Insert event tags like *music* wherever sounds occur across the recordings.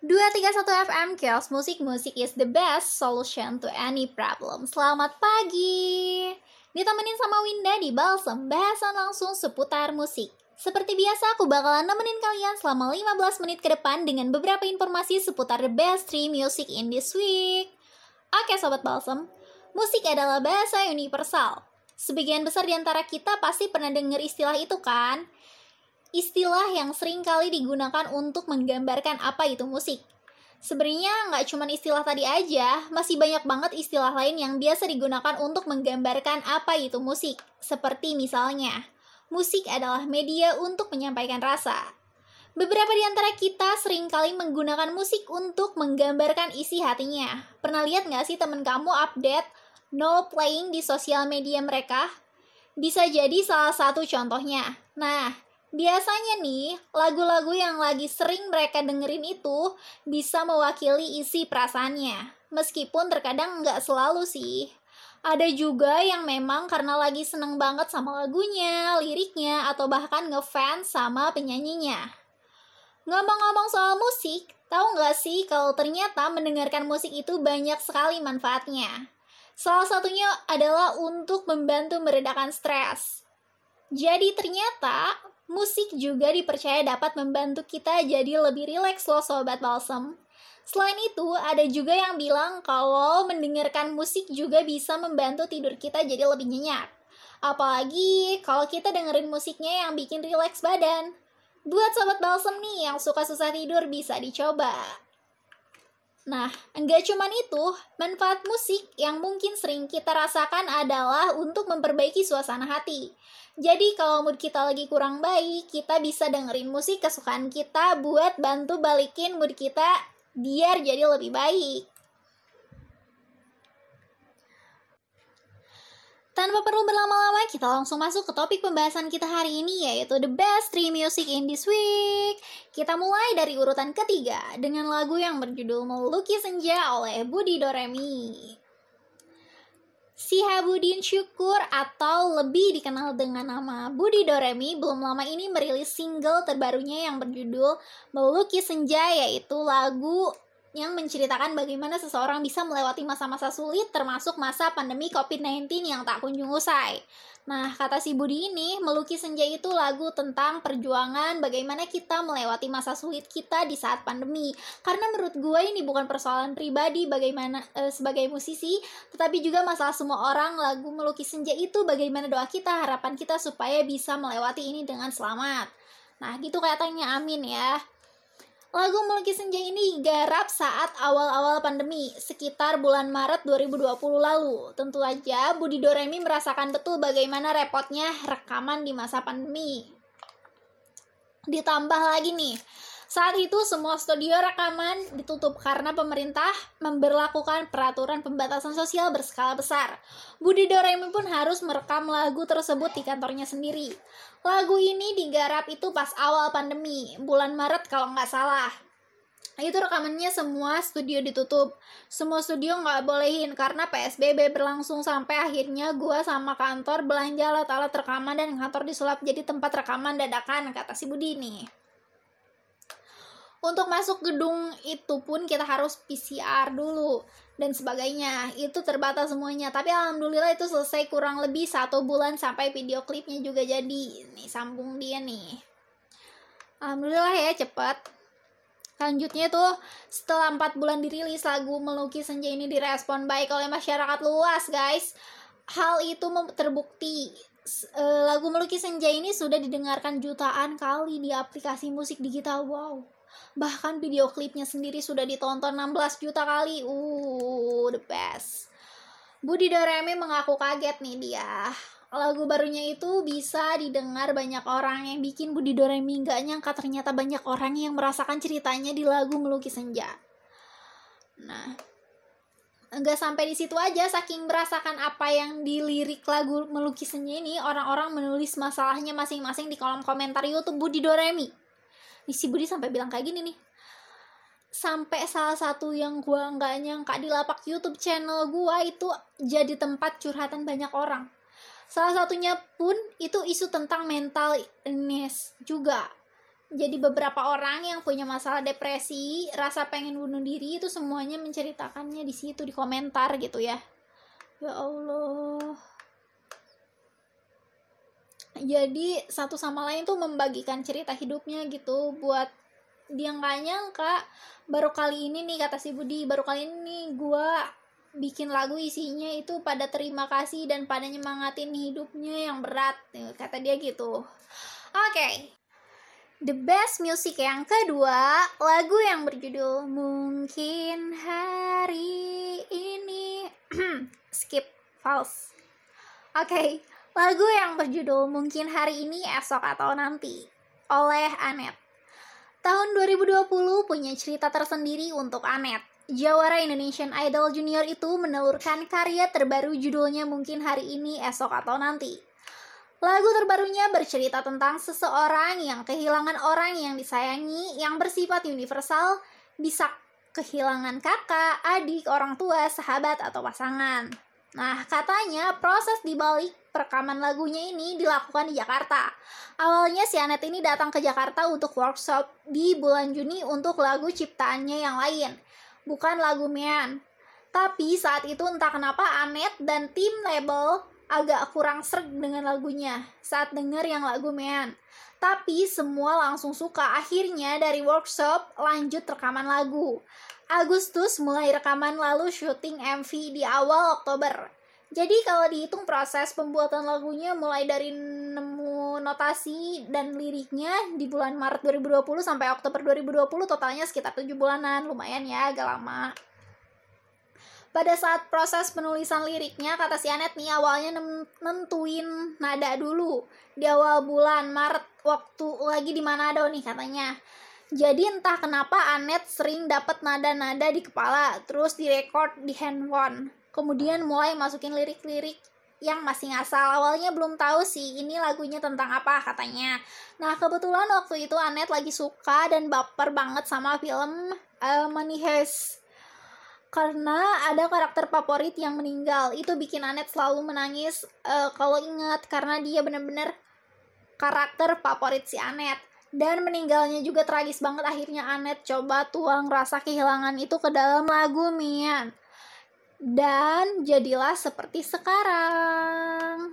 231 FM Chaos Musik Musik is the best solution to any problem. Selamat pagi. Ditemenin sama Winda di Balsam Bahasan langsung seputar musik. Seperti biasa aku bakalan nemenin kalian selama 15 menit ke depan Dengan beberapa informasi seputar the best three music in this week. Oke Sobat Balsam Musik adalah bahasa universal. Sebagian besar di antara kita pasti pernah dengar istilah itu kan? Istilah yang sering kali digunakan untuk menggambarkan apa itu musik. Sebenarnya nggak cuma istilah tadi aja, masih banyak banget istilah lain yang biasa digunakan untuk menggambarkan apa itu musik. Seperti misalnya, musik adalah media untuk menyampaikan rasa. Beberapa di antara kita sering kali menggunakan musik untuk menggambarkan isi hatinya. Pernah lihat nggak sih temen kamu update no playing di sosial media mereka? Bisa jadi salah satu contohnya. Nah, Biasanya nih, lagu-lagu yang lagi sering mereka dengerin itu bisa mewakili isi perasaannya. Meskipun terkadang nggak selalu sih. Ada juga yang memang karena lagi seneng banget sama lagunya, liriknya, atau bahkan ngefans sama penyanyinya. Ngomong-ngomong soal musik, tahu nggak sih kalau ternyata mendengarkan musik itu banyak sekali manfaatnya? Salah satunya adalah untuk membantu meredakan stres. Jadi ternyata musik juga dipercaya dapat membantu kita jadi lebih rileks loh sobat balsam. Selain itu, ada juga yang bilang kalau mendengarkan musik juga bisa membantu tidur kita jadi lebih nyenyak. Apalagi kalau kita dengerin musiknya yang bikin rileks badan. Buat sobat balsam nih yang suka susah tidur bisa dicoba. Nah, enggak cuman itu, manfaat musik yang mungkin sering kita rasakan adalah untuk memperbaiki suasana hati. Jadi kalau mood kita lagi kurang baik, kita bisa dengerin musik kesukaan kita buat bantu balikin mood kita biar jadi lebih baik. Tanpa perlu berlama-lama, kita langsung masuk ke topik pembahasan kita hari ini yaitu The Best Three Music in This Week. Kita mulai dari urutan ketiga dengan lagu yang berjudul Melukis Senja oleh Budi Doremi. Si Habudin Syukur atau lebih dikenal dengan nama Budi Doremi belum lama ini merilis single terbarunya yang berjudul Melukis Senja yaitu lagu yang menceritakan bagaimana seseorang bisa melewati masa-masa sulit termasuk masa pandemi COVID-19 yang tak kunjung usai. Nah, kata si Budi ini, melukis senja itu lagu tentang perjuangan bagaimana kita melewati masa sulit kita di saat pandemi. Karena menurut gue ini bukan persoalan pribadi bagaimana e, sebagai musisi, tetapi juga masalah semua orang lagu melukis senja itu bagaimana doa kita, harapan kita supaya bisa melewati ini dengan selamat. Nah, gitu katanya amin ya. Lagu Melukis Senja ini garap saat awal-awal pandemi, sekitar bulan Maret 2020 lalu. Tentu aja Budi Doremi merasakan betul bagaimana repotnya rekaman di masa pandemi. Ditambah lagi nih, saat itu semua studio rekaman ditutup karena pemerintah memberlakukan peraturan pembatasan sosial berskala besar. Budi Doremi pun harus merekam lagu tersebut di kantornya sendiri. Lagu ini digarap itu pas awal pandemi, bulan Maret kalau nggak salah. Itu rekamannya semua studio ditutup. Semua studio nggak bolehin karena PSBB berlangsung sampai akhirnya gua sama kantor belanja alat-alat rekaman dan kantor disulap jadi tempat rekaman dadakan, kata si Budi nih. Untuk masuk gedung itu pun kita harus PCR dulu dan sebagainya itu terbatas semuanya tapi alhamdulillah itu selesai kurang lebih satu bulan sampai video klipnya juga jadi nih sambung dia nih alhamdulillah ya cepet Selanjutnya tuh setelah 4 bulan dirilis lagu Melukis Senja ini direspon baik oleh masyarakat luas guys. Hal itu terbukti e, lagu Melukis Senja ini sudah didengarkan jutaan kali di aplikasi musik digital. Wow. Bahkan video klipnya sendiri sudah ditonton 16 juta kali. Uh, the best. Budi Doremi mengaku kaget nih dia. Lagu barunya itu bisa didengar banyak orang yang bikin Budi Doremi nggak nyangka ternyata banyak orang yang merasakan ceritanya di lagu Melukis Senja. Nah, nggak sampai di situ aja saking merasakan apa yang di lirik lagu melukis senja ini orang-orang menulis masalahnya masing-masing di kolom komentar YouTube Budi Doremi si Budi sampai bilang kayak gini nih sampai salah satu yang gue nggak nyangka di lapak YouTube channel gue itu jadi tempat curhatan banyak orang. Salah satunya pun itu isu tentang mental illness juga. jadi beberapa orang yang punya masalah depresi rasa pengen bunuh diri itu semuanya menceritakannya di situ di komentar gitu ya ya Allah jadi satu sama lain tuh membagikan cerita hidupnya gitu buat dia nggak nyangka baru kali ini nih kata si Budi baru kali ini gue bikin lagu isinya itu pada terima kasih dan pada nyemangatin hidupnya yang berat kata dia gitu oke okay. the best music yang kedua lagu yang berjudul mungkin hari ini *clears throat* skip false oke okay. Lagu yang berjudul mungkin hari ini esok atau nanti oleh Anet tahun 2020 punya cerita tersendiri untuk Anet Jawara Indonesian Idol Junior itu menelurkan karya terbaru judulnya mungkin hari ini, esok, atau nanti. Lagu terbarunya bercerita tentang seseorang yang kehilangan orang yang disayangi yang bersifat universal, bisa kehilangan kakak, adik, orang tua, sahabat, atau pasangan. Nah, katanya proses di balik perekaman lagunya ini dilakukan di Jakarta. Awalnya si Anet ini datang ke Jakarta untuk workshop di bulan Juni untuk lagu ciptaannya yang lain bukan lagu Mean. Tapi saat itu entah kenapa Anet dan tim label agak kurang serg dengan lagunya saat denger yang lagu Mean. Tapi semua langsung suka. Akhirnya dari workshop lanjut rekaman lagu. Agustus mulai rekaman lalu syuting MV di awal Oktober. Jadi kalau dihitung proses pembuatan lagunya mulai dari nemu notasi dan liriknya di bulan Maret 2020 sampai Oktober 2020 totalnya sekitar 7 bulanan, lumayan ya agak lama. Pada saat proses penulisan liriknya, kata si Anet nih awalnya nentuin nada dulu di awal bulan Maret waktu lagi di Manado nih katanya. Jadi entah kenapa Anet sering dapat nada-nada di kepala, terus direkord di handphone kemudian mulai masukin lirik-lirik yang masih ngasal. Awalnya belum tahu sih ini lagunya tentang apa katanya. Nah kebetulan waktu itu Anet lagi suka dan baper banget sama film uh, Money Heist. Karena ada karakter favorit yang meninggal. Itu bikin Anet selalu menangis uh, kalau ingat. Karena dia bener-bener karakter favorit si Anet dan meninggalnya juga tragis banget akhirnya Anet coba tuang rasa kehilangan itu ke dalam lagu Mian dan jadilah seperti sekarang.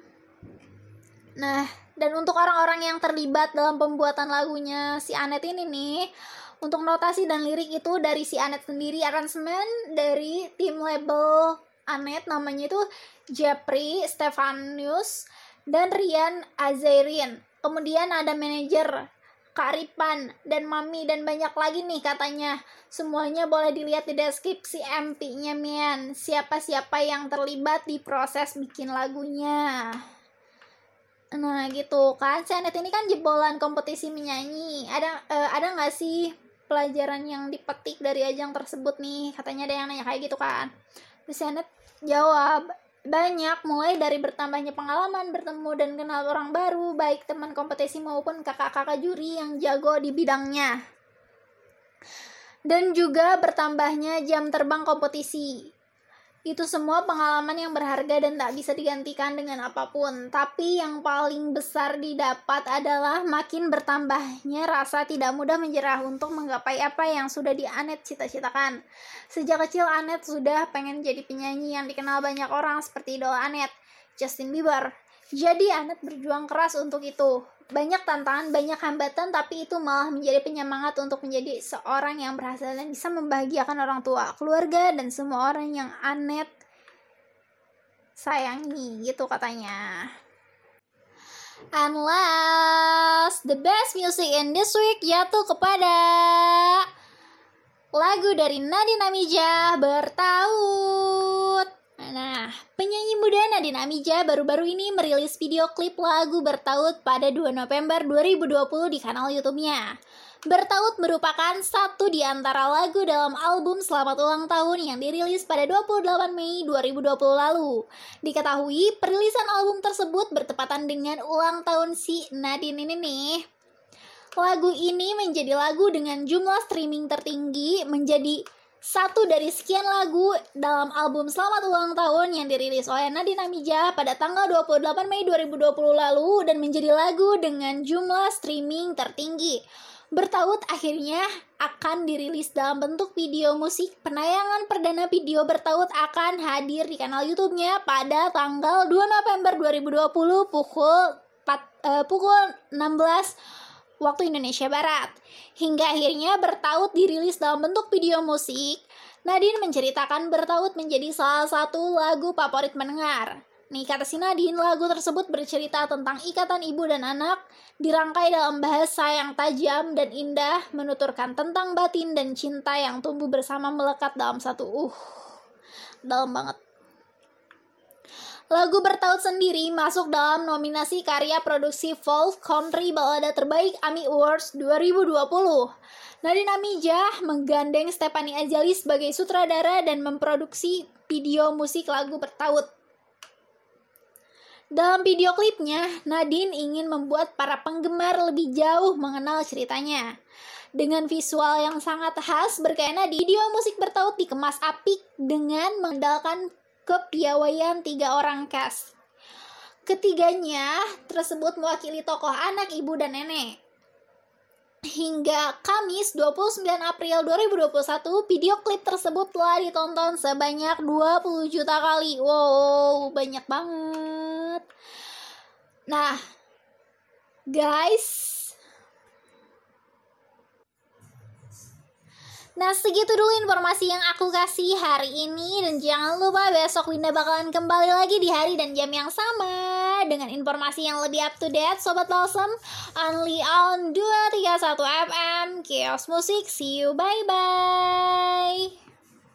Nah, dan untuk orang-orang yang terlibat dalam pembuatan lagunya si Anet ini nih, untuk notasi dan lirik itu dari si Anet sendiri, aransemen dari tim label Anet namanya itu Jeffrey Stefanius dan Rian Azerin. Kemudian ada manajer Kak Ripan, dan Mami, dan banyak lagi nih katanya. Semuanya boleh dilihat di deskripsi MP-nya, Mian. Siapa-siapa yang terlibat di proses bikin lagunya. Nah gitu kan, Senet ini kan jebolan kompetisi menyanyi. Ada uh, ada nggak sih pelajaran yang dipetik dari ajang tersebut nih? Katanya ada yang nanya kayak gitu kan. Senet jawab, banyak mulai dari bertambahnya pengalaman bertemu dan kenal orang baru baik teman kompetisi maupun kakak-kakak juri yang jago di bidangnya. Dan juga bertambahnya jam terbang kompetisi itu semua pengalaman yang berharga dan tak bisa digantikan dengan apa pun. Tapi yang paling besar didapat adalah makin bertambahnya rasa tidak mudah menyerah untuk menggapai apa yang sudah di Anet cita-citakan. Sejak kecil Anet sudah pengen jadi penyanyi yang dikenal banyak orang seperti idola Anet, Justin Bieber. Jadi Anet berjuang keras untuk itu banyak tantangan, banyak hambatan, tapi itu malah menjadi penyemangat untuk menjadi seorang yang berhasil dan bisa membahagiakan orang tua, keluarga, dan semua orang yang Anet sayangi, gitu katanya. And last, the best music in this week yaitu kepada lagu dari Nadine Amijah bertaut. Nah, penyanyi muda Nadine Amija baru-baru ini merilis video klip lagu Bertaut pada 2 November 2020 di kanal YouTube-nya. Bertaut merupakan satu di antara lagu dalam album Selamat Ulang Tahun yang dirilis pada 28 Mei 2020 lalu. Diketahui, perilisan album tersebut bertepatan dengan ulang tahun si Nadine ini nih. Lagu ini menjadi lagu dengan jumlah streaming tertinggi menjadi satu dari sekian lagu dalam album Selamat Ulang Tahun yang dirilis oleh Nadine Amija pada tanggal 28 Mei 2020 lalu dan menjadi lagu dengan jumlah streaming tertinggi. Bertaut akhirnya akan dirilis dalam bentuk video musik. Penayangan perdana video Bertaut akan hadir di kanal YouTube-nya pada tanggal 2 November 2020 pukul 4, uh, eh, pukul 16 waktu Indonesia Barat. Hingga akhirnya Bertaut dirilis dalam bentuk video musik. Nadine menceritakan Bertaut menjadi salah satu lagu favorit mendengar. Nih kata si Nadine, lagu tersebut bercerita tentang ikatan ibu dan anak, dirangkai dalam bahasa yang tajam dan indah, menuturkan tentang batin dan cinta yang tumbuh bersama melekat dalam satu uh, dalam banget. Lagu Bertaut sendiri masuk dalam nominasi karya produksi folk country balada terbaik AMI Awards 2020. Nadine Amijah menggandeng Stephanie Azali sebagai sutradara dan memproduksi video musik lagu Bertaut. Dalam video klipnya, Nadine ingin membuat para penggemar lebih jauh mengenal ceritanya. Dengan visual yang sangat khas, berkaitan video musik bertaut dikemas apik dengan mengandalkan kepiawaian tiga orang cast. Ketiganya tersebut mewakili tokoh anak, ibu, dan nenek. Hingga Kamis 29 April 2021, video klip tersebut telah ditonton sebanyak 20 juta kali. Wow, banyak banget. Nah, guys, Nah segitu dulu informasi yang aku kasih hari ini. Dan jangan lupa besok Winda bakalan kembali lagi di hari dan jam yang sama Dengan informasi yang lebih up to date Sobat Balsam. Only on 231 FM Chaos Musik. See you. Bye bye